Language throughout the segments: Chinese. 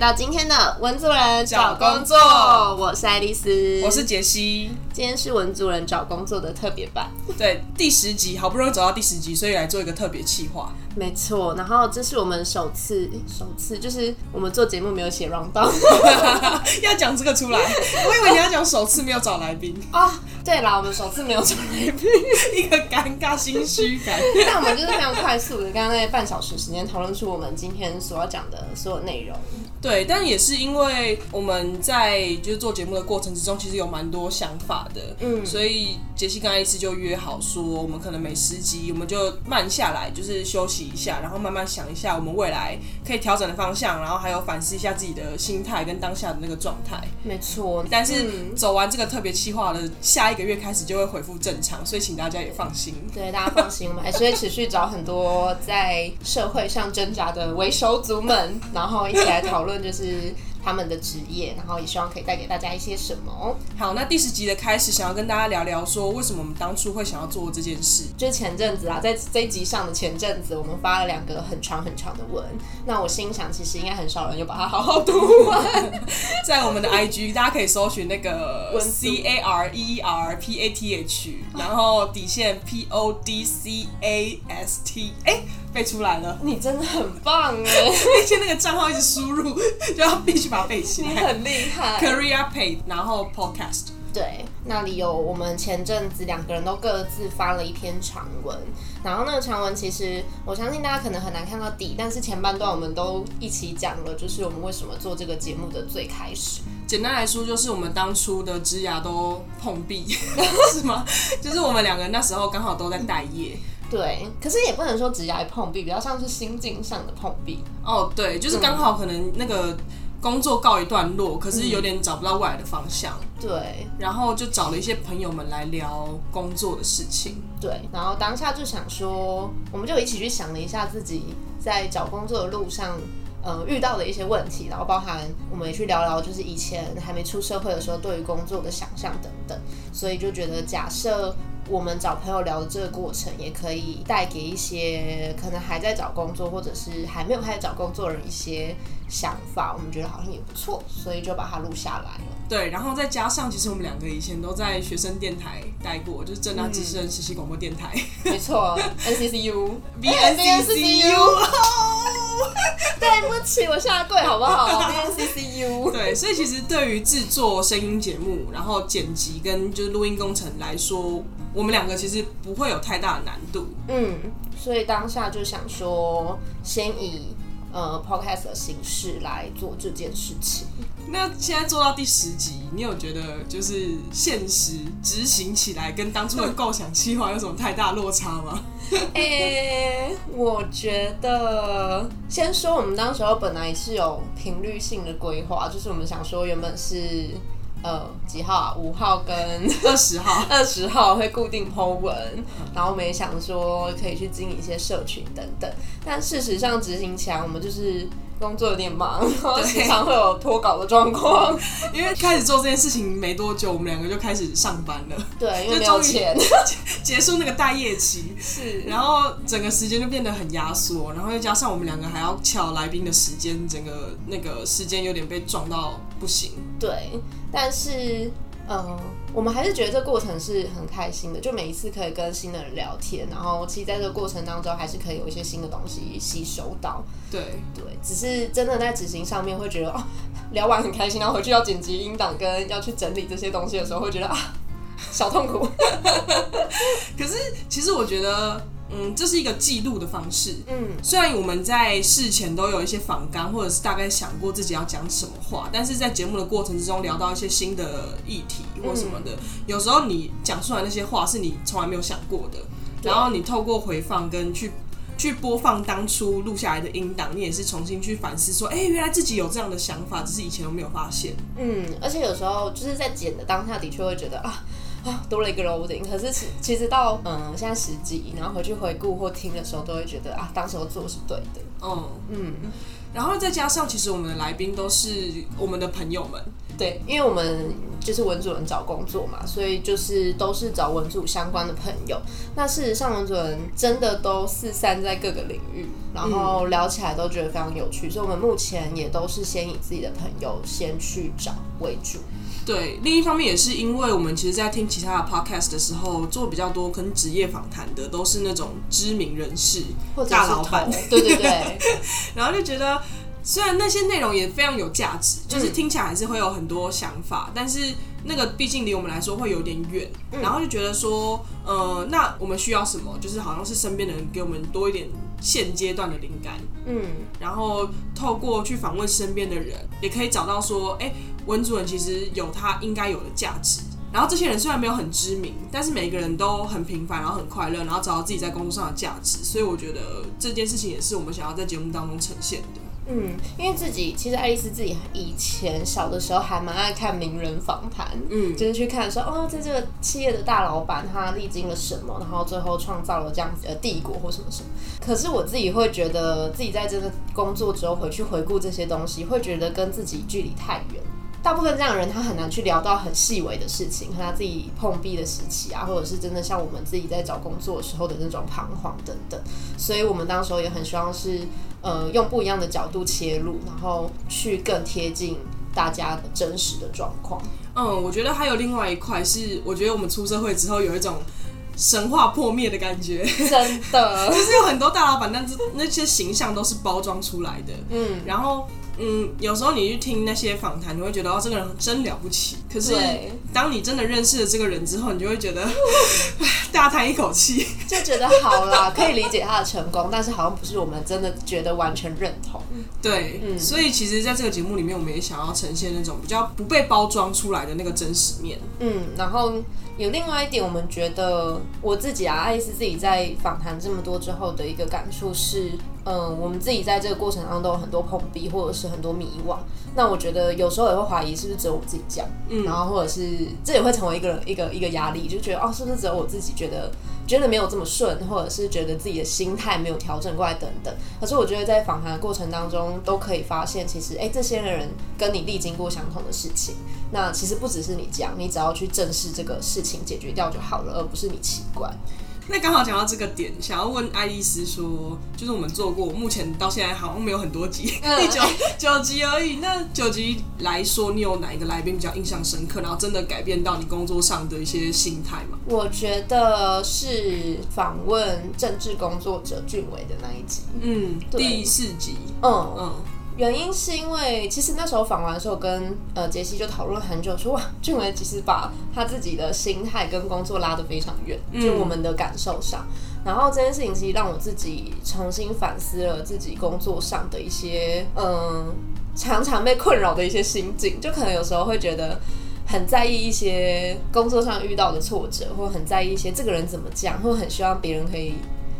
到今天的文族人找工作，我是爱丽丝，我是杰西。今天是文族人找工作的特别版，对，第十集，好不容易走到第十集，所以来做一个特别企划。没错，然后这是我们首次，首次就是我们做节目没有写 round down，要讲这个出来，我以为你要讲首次没有找来宾 啊。对啦，我们首次没有找来宾，一个尴尬心虚感。但我们就是非常快速的，刚刚那半小时时间讨论出我们今天所要讲的所有内容。对，但也是因为我们在就是做节目的过程之中，其实有蛮多想法的，嗯，所以杰西跟爱丽丝就约好说，我们可能每十集我们就慢下来，就是休息一下，然后慢慢想一下我们未来可以调整的方向，然后还有反思一下自己的心态跟当下的那个状态。没错，但是走完这个特别企划的下一个月开始就会恢复正常，所以请大家也放心。对，大家放心，我们还是会持续找很多在社会上挣扎的为手族们，然后一起来讨论。论就是他们的职业，然后也希望可以带给大家一些什么。好，那第十集的开始，想要跟大家聊聊说，为什么我们当初会想要做这件事？就是前阵子啊，在这一集上的前阵子，我们发了两个很长很长的文。那我心想，其实应该很少人有把它好好读完。在我们的 IG，大家可以搜寻那个 C A R E E R P A T H，然后底线 P O D C A S T。哎。背出来了，你真的很棒哎！以前那个账号一直输入，就要必须把它背起来。你很厉害。Career Pay，然后 Podcast。对，那里有我们前阵子两个人都各自发了一篇长文，然后那个长文其实我相信大家可能很难看到底，但是前半段我们都一起讲了，就是我们为什么做这个节目的最开始。简单来说，就是我们当初的枝芽都碰壁，是吗？就是我们两个人那时候刚好都在待业。对，可是也不能说直接碰壁，比较像是心境上的碰壁。哦，对，就是刚好可能那个工作告一段落，可是有点找不到未来的方向。对，然后就找了一些朋友们来聊工作的事情。对，然后当下就想说，我们就一起去想了一下自己在找工作的路上，呃，遇到的一些问题，然后包含我们也去聊聊，就是以前还没出社会的时候对于工作的想象等等。所以就觉得假设。我们找朋友聊的这个过程，也可以带给一些可能还在找工作，或者是还没有开始找工作的人一些想法。我们觉得好像也不错，所以就把它录下来了。对，然后再加上，其实我们两个以前都在学生电台待过，就是正大之声实习广播电台。没错，NCCU，B N C C U。对不起，我下跪好不好？B N C C U。对，所以其实对于制作声音节目，然后剪辑跟就是录音工程来说，我们两个其实不会有太大的难度。嗯，所以当下就想说，先以。呃，podcast 的形式来做这件事情。那现在做到第十集，你有觉得就是现实执行起来跟当初的构想计划有什么太大落差吗？诶，我觉得先说我们当时候本来是有频率性的规划，就是我们想说原本是。呃，几号啊？五号跟 二十号，二十号会固定 po 文，然后我们也想说可以去经营一些社群等等，但事实上执行起来，我们就是工作有点忙，经常会有脱稿的状况。因为开始做这件事情没多久，我们两个就开始上班了，对，因为没有钱，结束那个待业期，是，然后整个时间就变得很压缩，然后又加上我们两个还要抢来宾的时间，整个那个时间有点被撞到不行，对。但是，嗯，我们还是觉得这过程是很开心的，就每一次可以跟新的人聊天，然后其实在这个过程当中，还是可以有一些新的东西吸收到。对对，只是真的在执行上面会觉得，哦，聊完很开心，然后回去要剪辑音档跟要去整理这些东西的时候，会觉得啊，小痛苦。可是，其实我觉得。嗯，这是一个记录的方式。嗯，虽然我们在事前都有一些访纲，或者是大概想过自己要讲什么话，但是在节目的过程之中聊到一些新的议题或什么的，有时候你讲出来那些话是你从来没有想过的，然后你透过回放跟去去播放当初录下来的音档，你也是重新去反思说，哎，原来自己有这样的想法，只是以前都没有发现。嗯，而且有时候就是在剪的当下的确会觉得啊。啊多了一个 loading。可是其其实到嗯现在十集，然后回去回顾或听的时候，都会觉得啊当时做是对的。嗯嗯，然后再加上其实我们的来宾都是我们的朋友们。对，因为我们就是文主人找工作嘛，所以就是都是找文主相关的朋友。那事实上，文主人真的都四散在各个领域，然后聊起来都觉得非常有趣。所以，我们目前也都是先以自己的朋友先去找为主。对，另一方面也是因为我们其实，在听其他的 podcast 的时候，做比较多跟职业访谈的，都是那种知名人士或者大老板，对对对，然后就觉得。虽然那些内容也非常有价值，就是听起来还是会有很多想法，但是那个毕竟离我们来说会有点远，然后就觉得说，呃，那我们需要什么？就是好像是身边的人给我们多一点现阶段的灵感，嗯，然后透过去访问身边的人，也可以找到说，哎，文主任其实有他应该有的价值。然后这些人虽然没有很知名，但是每一个人都很平凡，然后很快乐，然后找到自己在工作上的价值。所以我觉得这件事情也是我们想要在节目当中呈现的。嗯，因为自己其实爱丽丝自己以前小的时候还蛮爱看名人访谈，嗯，就是去看说哦，在这个企业的大老板他历经了什么，然后最后创造了这样子的帝国或什么什么。可是我自己会觉得自己在这个工作之后回去回顾这些东西，会觉得跟自己距离太远。大部分这样的人，他很难去聊到很细微的事情，和他自己碰壁的时期啊，或者是真的像我们自己在找工作的时候的那种彷徨等等。所以，我们当时候也很希望是，呃，用不一样的角度切入，然后去更贴近大家的真实的状况。嗯，我觉得还有另外一块是，我觉得我们出社会之后有一种神话破灭的感觉，真的，就是有很多大老板，但是那些形象都是包装出来的。嗯，然后。嗯，有时候你去听那些访谈，你会觉得哦，这个人真了不起。可是，当你真的认识了这个人之后，你就会觉得 大叹一口气，就觉得好啦，可以理解他的成功，但是好像不是我们真的觉得完全认同。对，所以其实在这个节目里面，我们也想要呈现那种比较不被包装出来的那个真实面。嗯，然后有另外一点，我们觉得我自己啊，爱丽丝自己在访谈这么多之后的一个感触是。嗯，我们自己在这个过程当中都有很多碰壁，或者是很多迷惘。那我觉得有时候也会怀疑是不是只有我自己这样，嗯，然后或者是这也会成为一个一个一个压力，就觉得哦，是不是只有我自己觉得觉得没有这么顺，或者是觉得自己的心态没有调整过来等等。可是我觉得在访谈的过程当中都可以发现，其实哎，这些人跟你历经过相同的事情。那其实不只是你这样，你只要去正视这个事情，解决掉就好了，而不是你奇怪。那刚好讲到这个点，想要问爱丽丝说，就是我们做过，目前到现在好像没有很多集，第 九九集而已。那九集来说，你有哪一个来宾比较印象深刻，然后真的改变到你工作上的一些心态吗？我觉得是访问政治工作者俊伟的那一集，嗯，第四集，嗯嗯。原因是因为，其实那时候访完的时候，跟呃杰西就讨论很久，说哇，俊文其实把他自己的心态跟工作拉得非常远，就我们的感受上。然后这件事情其实让我自己重新反思了自己工作上的一些，嗯，常常被困扰的一些心境，就可能有时候会觉得很在意一些工作上遇到的挫折，或很在意一些这个人怎么讲，或很希望别人可以，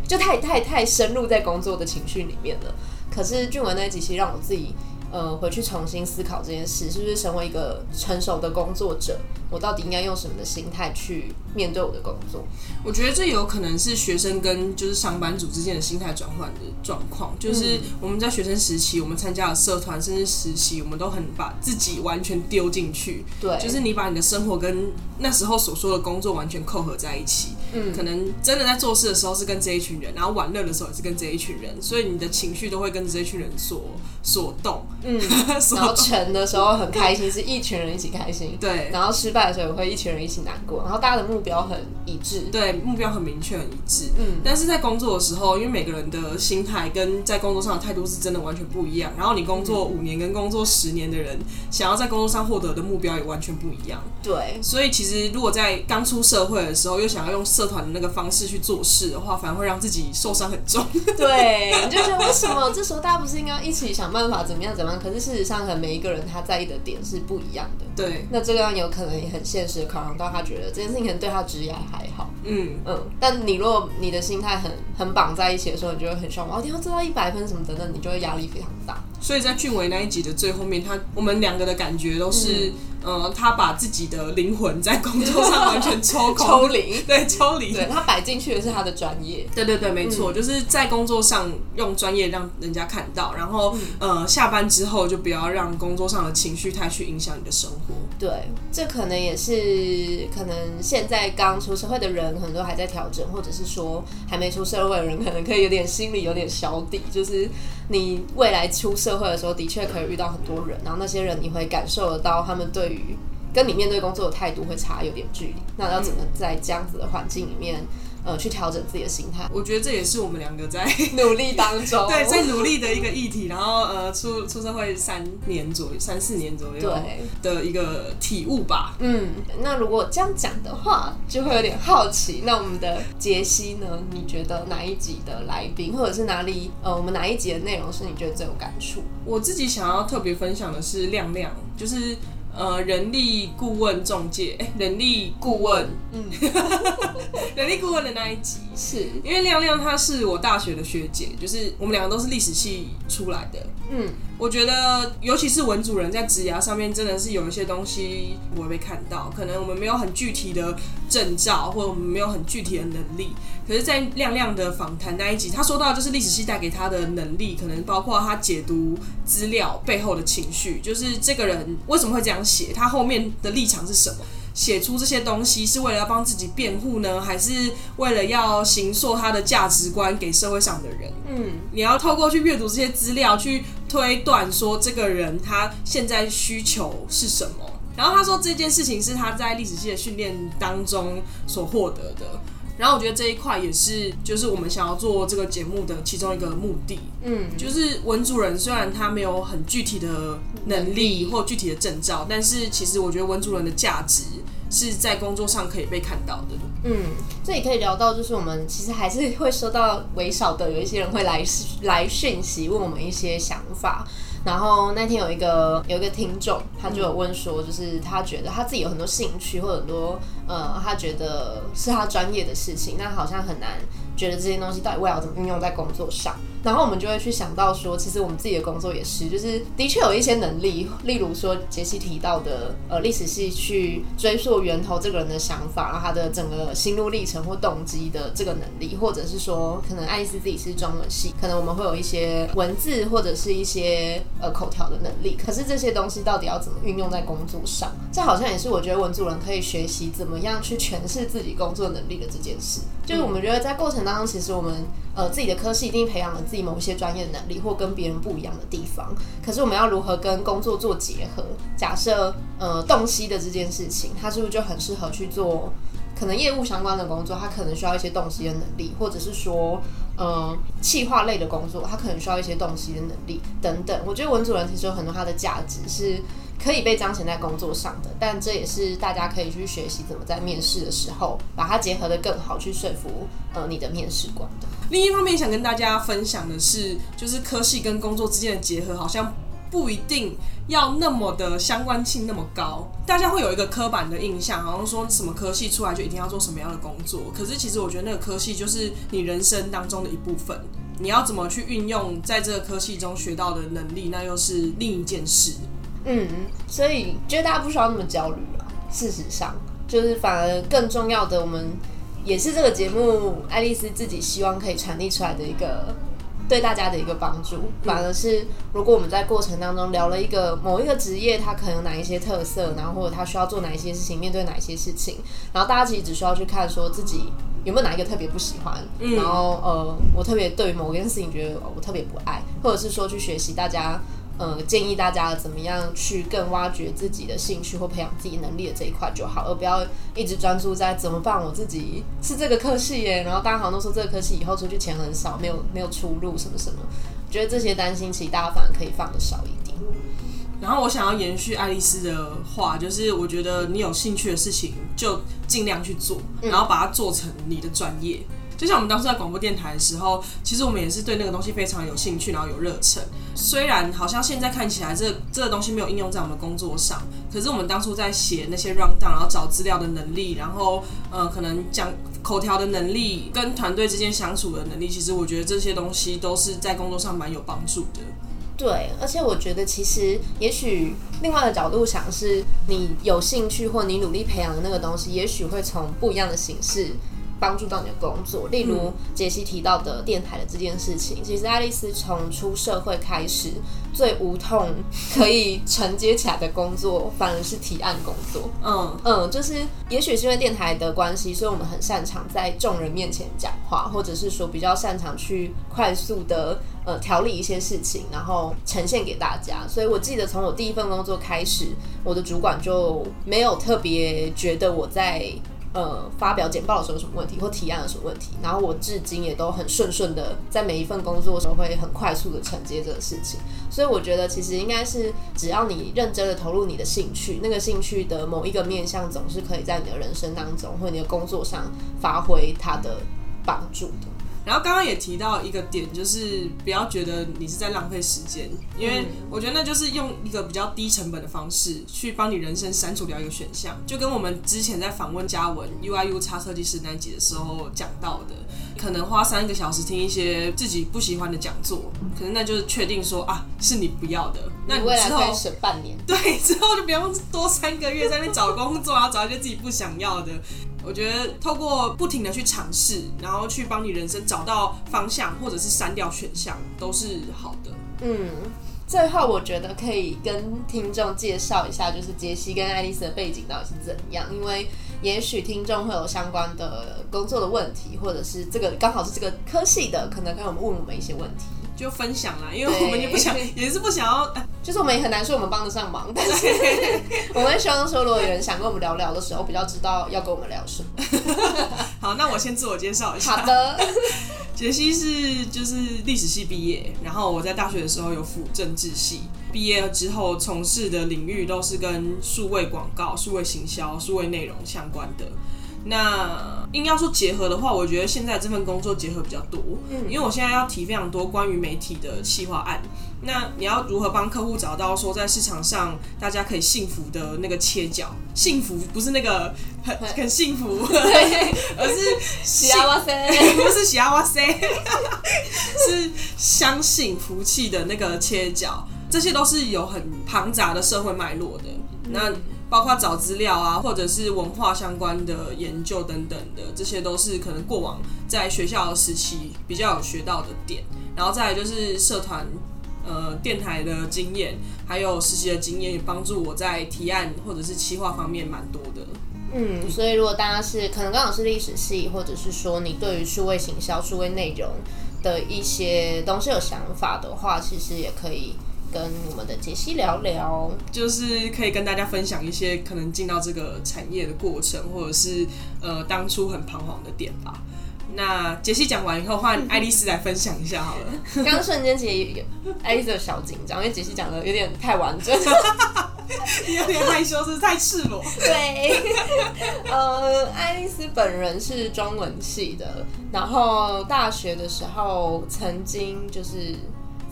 就太太太深入在工作的情绪里面了。可是俊文那一集其实让我自己，呃，回去重新思考这件事，是不是成为一个成熟的工作者？我到底应该用什么的心态去面对我的工作？我觉得这有可能是学生跟就是上班族之间的心态转换的状况。就是我们在学生时期，我们参加了社团，甚至实习，我们都很把自己完全丢进去。对，就是你把你的生活跟那时候所说的工作完全扣合在一起。嗯，可能真的在做事的时候是跟这一群人，然后玩乐的时候也是跟这一群人，所以你的情绪都会跟这一群人说。所动。嗯，然后成的时候很开心，是一群人一起开心。对，然后失败。的时候也会一群人一起难过，然后大家的目标很一致，对，目标很明确很一致。嗯，但是在工作的时候，因为每个人的心态跟在工作上的态度是真的完全不一样。然后你工作五年跟工作十年的人，想要在工作上获得的目标也完全不一样。对，所以其实如果在刚出社会的时候，又想要用社团的那个方式去做事的话，反而会让自己受伤很重。对，你就觉得为什么这时候大家不是应该一起想办法怎么样怎么样？可是事实上，可能每一个人他在意的点是不一样的。对，那这个样有可能也很现实的考量到他觉得这件事情可能对他职业还好，嗯嗯，但你如果你的心态很很绑在一起的时候，你就会很希望我一定要做到一百分什么等等，你就会压力非常大。所以在俊伟那一集的最后面，他我们两个的感觉都是。呃，他把自己的灵魂在工作上完全抽空，抽离，对，抽离。对他摆进去的是他的专业，对对对，没错，就是在工作上用专业让人家看到，然后呃，下班之后就不要让工作上的情绪太去影响你的生活。对，这可能也是可能现在刚出社会的人很多还在调整，或者是说还没出社会的人可能可以有点心里有点小底，就是你未来出社会的时候，的确可以遇到很多人，然后那些人你会感受得到他们对。于跟你面对工作的态度会差有点距离，那要怎么在这样子的环境里面，呃，去调整自己的心态？我觉得这也是我们两个在 努力当中，对，在努力的一个议题。然后，呃，出出社会三年左右，三四年左右，对的一个体悟吧。嗯，那如果这样讲的话，就会有点好奇。那我们的杰西呢？你觉得哪一集的来宾，或者是哪里？呃，我们哪一集的内容是你觉得最有感触？我自己想要特别分享的是亮亮，就是。呃，人力顾问中介，哎，人力顾问，嗯，人力顾问的那一集，是因为亮亮她是我大学的学姐，就是我们两个都是历史系出来的，嗯。我觉得，尤其是文主人在职涯上面，真的是有一些东西我会被看到。可能我们没有很具体的证照，或者我们没有很具体的能力。可是，在亮亮的访谈那一集，他说到就是历史系带给他的能力，可能包括他解读资料背后的情绪，就是这个人为什么会这样写，他后面的立场是什么。写出这些东西是为了要帮自己辩护呢，还是为了要行塑他的价值观给社会上的人？嗯，你要透过去阅读这些资料，去推断说这个人他现在需求是什么。然后他说这件事情是他在历史系的训练当中所获得的。然后我觉得这一块也是，就是我们想要做这个节目的其中一个目的。嗯，就是文主人虽然他没有很具体的能力或具体的证照，但是其实我觉得文主人的价值是在工作上可以被看到的。嗯，这也可以聊到，就是我们其实还是会收到微少的有一些人会来来讯息问我们一些想法。然后那天有一个有一个听众，他就有问说，就是他觉得他自己有很多兴趣或很多呃，他觉得是他专业的事情，那好像很难觉得这些东西到底未来要怎么运用在工作上。然后我们就会去想到说，其实我们自己的工作也是，就是的确有一些能力，例如说杰西提到的，呃，历史系去追溯源头这个人的想法，然后他的整个心路历程或动机的这个能力，或者是说，可能爱丽丝自己是中文系，可能我们会有一些文字或者是一些呃口条的能力。可是这些东西到底要怎么运用在工作上？这好像也是我觉得文主人可以学习怎么样去诠释自己工作能力的这件事。就是我们觉得在过程当中，其实我们呃自己的科系一定培养了。自己某些专业能力或跟别人不一样的地方，可是我们要如何跟工作做结合？假设呃洞悉的这件事情，它是不是就很适合去做可能业务相关的工作？它可能需要一些洞悉的能力，或者是说呃企划类的工作，它可能需要一些洞悉的能力等等。我觉得文主人其实有很多它的价值是可以被彰显在工作上的，但这也是大家可以去学习怎么在面试的时候把它结合的更好，去说服呃你的面试官的。另一方面，想跟大家分享的是，就是科系跟工作之间的结合，好像不一定要那么的相关性那么高。大家会有一个刻板的印象，好像说什么科系出来就一定要做什么样的工作。可是，其实我觉得那个科系就是你人生当中的一部分。你要怎么去运用在这个科系中学到的能力，那又是另一件事。嗯，所以觉得大家不需要那么焦虑了。事实上，就是反而更重要的，我们。也是这个节目，爱丽丝自己希望可以传递出来的一个对大家的一个帮助。反而是，如果我们在过程当中聊了一个某一个职业，它可能有哪一些特色，然后或者他需要做哪一些事情，面对哪一些事情，然后大家其实只需要去看说自己有没有哪一个特别不喜欢，然后呃，我特别对某件事情觉得我特别不爱，或者是说去学习大家。呃，建议大家怎么样去更挖掘自己的兴趣或培养自己能力的这一块就好，而不要一直专注在怎么办。我自己是这个科系耶，然后大家好像都说这个科系以后出去钱很少，没有没有出路什么什么。觉得这些担心，其实大家反而可以放的少一点。然后我想要延续爱丽丝的话，就是我觉得你有兴趣的事情就尽量去做，然后把它做成你的专业。就像我们当时在广播电台的时候，其实我们也是对那个东西非常有兴趣，然后有热忱。虽然好像现在看起来这这个东西没有应用在我们工作上，可是我们当初在写那些 run down，然后找资料的能力，然后呃可能讲口条的能力，跟团队之间相处的能力，其实我觉得这些东西都是在工作上蛮有帮助的。对，而且我觉得其实也许另外的角度想是，你有兴趣或你努力培养的那个东西，也许会从不一样的形式。帮助到你的工作，例如杰西提到的电台的这件事情。其实爱丽丝从出社会开始，最无痛可以承接起来的工作，反而是提案工作。嗯嗯，就是也许是因为电台的关系，所以我们很擅长在众人面前讲话，或者是说比较擅长去快速的呃调理一些事情，然后呈现给大家。所以我记得从我第一份工作开始，我的主管就没有特别觉得我在。呃，发表简报的时候有什么问题，或提案有什么问题，然后我至今也都很顺顺的，在每一份工作的时候会很快速的承接这个事情，所以我觉得其实应该是只要你认真的投入你的兴趣，那个兴趣的某一个面向，总是可以在你的人生当中或你的工作上发挥它的帮助的。然后刚刚也提到一个点，就是不要觉得你是在浪费时间，因为我觉得那就是用一个比较低成本的方式去帮你人生删除掉一个选项，就跟我们之前在访问嘉文 UIU 叉设计师那集的时候讲到的，可能花三个小时听一些自己不喜欢的讲座，可能那就是确定说啊是你不要的，那你之后省半年，对，之后就不用多三个月在那边找工作，然后找一些自己不想要的。我觉得透过不停的去尝试，然后去帮你人生找到方向，或者是删掉选项，都是好的。嗯，最后我觉得可以跟听众介绍一下，就是杰西跟爱丽丝的背景到底是怎样，因为也许听众会有相关的工作的问题，或者是这个刚好是这个科系的，可能跟我们问我们一些问题。就分享啦，因为我们也不想，也是不想要，就是我们也很难说我们帮得上忙，但是 我们希望说，如果有人想跟我们聊聊的时候，比较知道要跟我们聊什么。好，那我先自我介绍一下。好的，杰西是就是历史系毕业，然后我在大学的时候有辅政治系，毕业之后从事的领域都是跟数位广告、数位行销、数位内容相关的。那硬要说结合的话，我觉得现在这份工作结合比较多，嗯，因为我现在要提非常多关于媒体的企划案。那你要如何帮客户找到说在市场上大家可以幸福的那个切角？幸福不是那个很很幸福，而是喜阿哇塞，不是喜阿哇塞，是相信福气的那个切角。这些都是有很庞杂的社会脉络的。那包括找资料啊，或者是文化相关的研究等等的，这些都是可能过往在学校时期比较有学到的点。然后再来就是社团、呃电台的经验，还有实习的经验，也帮助我在提案或者是企划方面蛮多的。嗯，所以如果大家是可能刚好是历史系，或者是说你对于数位行销、数位内容的一些东西有想法的话，其实也可以。跟我们的杰西聊聊，就是可以跟大家分享一些可能进到这个产业的过程，或者是呃当初很彷徨的点吧。那杰西讲完以后，换爱丽丝来分享一下好了。刚刚瞬间其实爱丽丝小紧张，因为杰西讲的有点太完整，有点害羞，是太赤裸。对，呃，爱丽丝本人是中文系的，然后大学的时候曾经就是。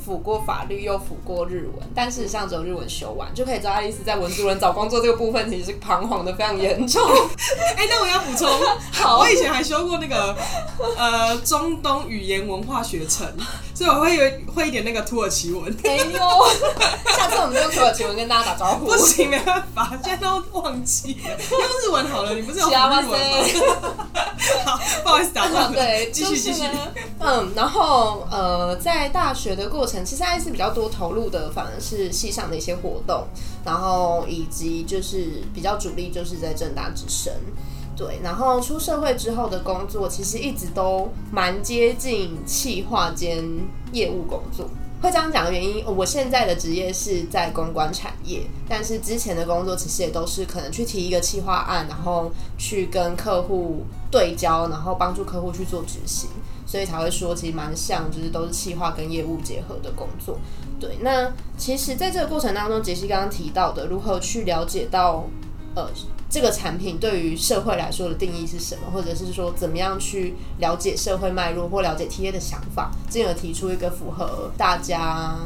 辅过法律又辅过日文，但事实上只有日文修完，就可以知道爱丽丝在文族人找工作这个部分其实是彷徨的非常严重。哎，那我要补充，好，我以前还修过那个呃中东语言文化学程，所以我会有会一点那个土耳其文。哎呦，下次我们用土耳其文跟大家打招呼。不行，没办法，现在都忘记了，用日文好了。你不是有日文吗？好，不好意思打断了。对，继续继续。嗯，然后呃，在大学的过程。其实还是比较多投入的，反而是系上的一些活动，然后以及就是比较主力就是在正大之声，对，然后出社会之后的工作，其实一直都蛮接近企划兼业务工作。会这样讲的原因，我现在的职业是在公关产业，但是之前的工作其实也都是可能去提一个企划案，然后去跟客户对焦，然后帮助客户去做执行。所以才会说，其实蛮像，就是都是企划跟业务结合的工作。对，那其实在这个过程当中，杰西刚刚提到的，如何去了解到，呃，这个产品对于社会来说的定义是什么，或者是说怎么样去了解社会脉络或了解 TA 的想法，进而提出一个符合大家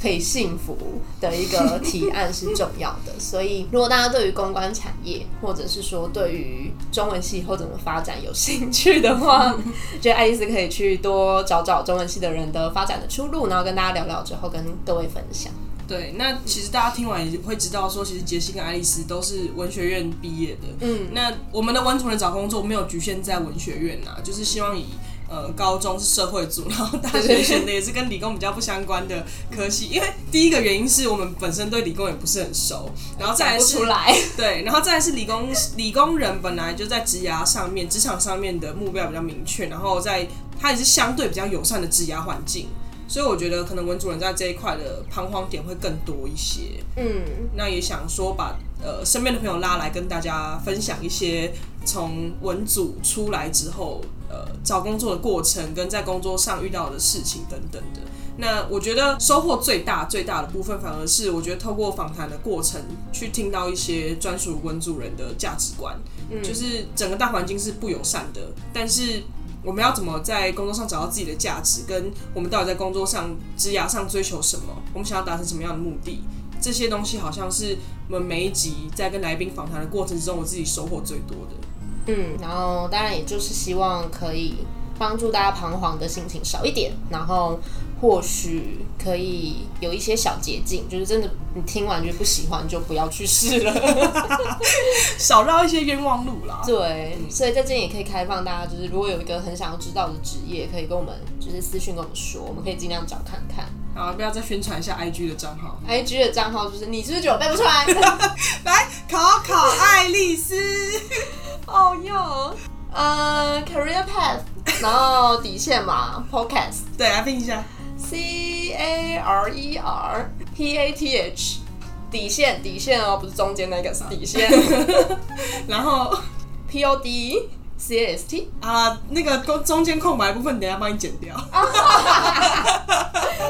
可以幸福的一个提案是重要的。所以，如果大家对于公关产业，或者是说对于中文系以后怎么发展有兴趣的话，觉得爱丽丝可以去多找找中文系的人的发展的出路，然后跟大家聊聊之后跟各位分享。对，那其实大家听完也会知道，说其实杰西跟爱丽丝都是文学院毕业的。嗯，那我们的文主任找工作没有局限在文学院呐，就是希望以呃高中是社会组，然后大学选的也是跟理工比较不相关的科系。因为第一个原因是我们本身对理工也不是很熟，然后再来是，对，然后再来是理工理工人本来就在职涯上面、职场上面的目标比较明确，然后在它也是相对比较友善的职涯环境。所以我觉得可能文主任在这一块的彷徨点会更多一些。嗯，那也想说把呃身边的朋友拉来跟大家分享一些从文组出来之后呃找工作的过程，跟在工作上遇到的事情等等的。那我觉得收获最大最大的部分，反而是我觉得透过访谈的过程去听到一些专属文主人的价值观。嗯，就是整个大环境是不友善的，但是。我们要怎么在工作上找到自己的价值？跟我们到底在工作上、职涯上追求什么？我们想要达成什么样的目的？这些东西好像是我们每一集在跟来宾访谈的过程之中，我自己收获最多的。嗯，然后当然也就是希望可以帮助大家彷徨的心情少一点，然后。或许可以有一些小捷径，就是真的，你听完就不喜欢，就不要去试了，少绕一些冤枉路啦。对，所以在这里也可以开放大家，就是如果有一个很想要知道的职业，可以跟我们就是私信跟我们说，我们可以尽量找看看。好，不要再宣传一下 IG 的账号，IG 的账号就是你是不是觉得背不出来？来考考爱丽丝。哦哟，呃，Career Path，然后底线嘛，Podcast，对，来拼一下。C A R E R P A T H，底线底线哦，不是中间那个是底线。然后 P O D C A S T 啊，那个中中间空白部分，等下帮你剪掉。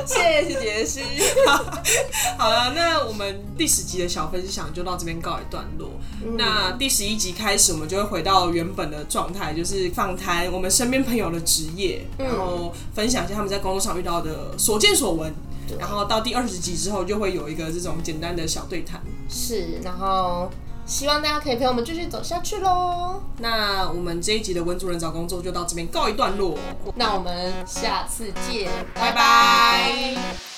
谢谢杰西。好了，那我们第十集的小分享就到这边告一段落。那第十一集开始，我们就会回到原本的状态，就是访谈我们身边朋友的职业，然后分享一下他们在工作上遇到的所见所闻。然后到第二十集之后，就会有一个这种简单的小对谈。是，然后希望大家可以陪我们继续走下去喽。那我们这一集的文主任找工作就到这边告一段落。那我们下次见，拜拜。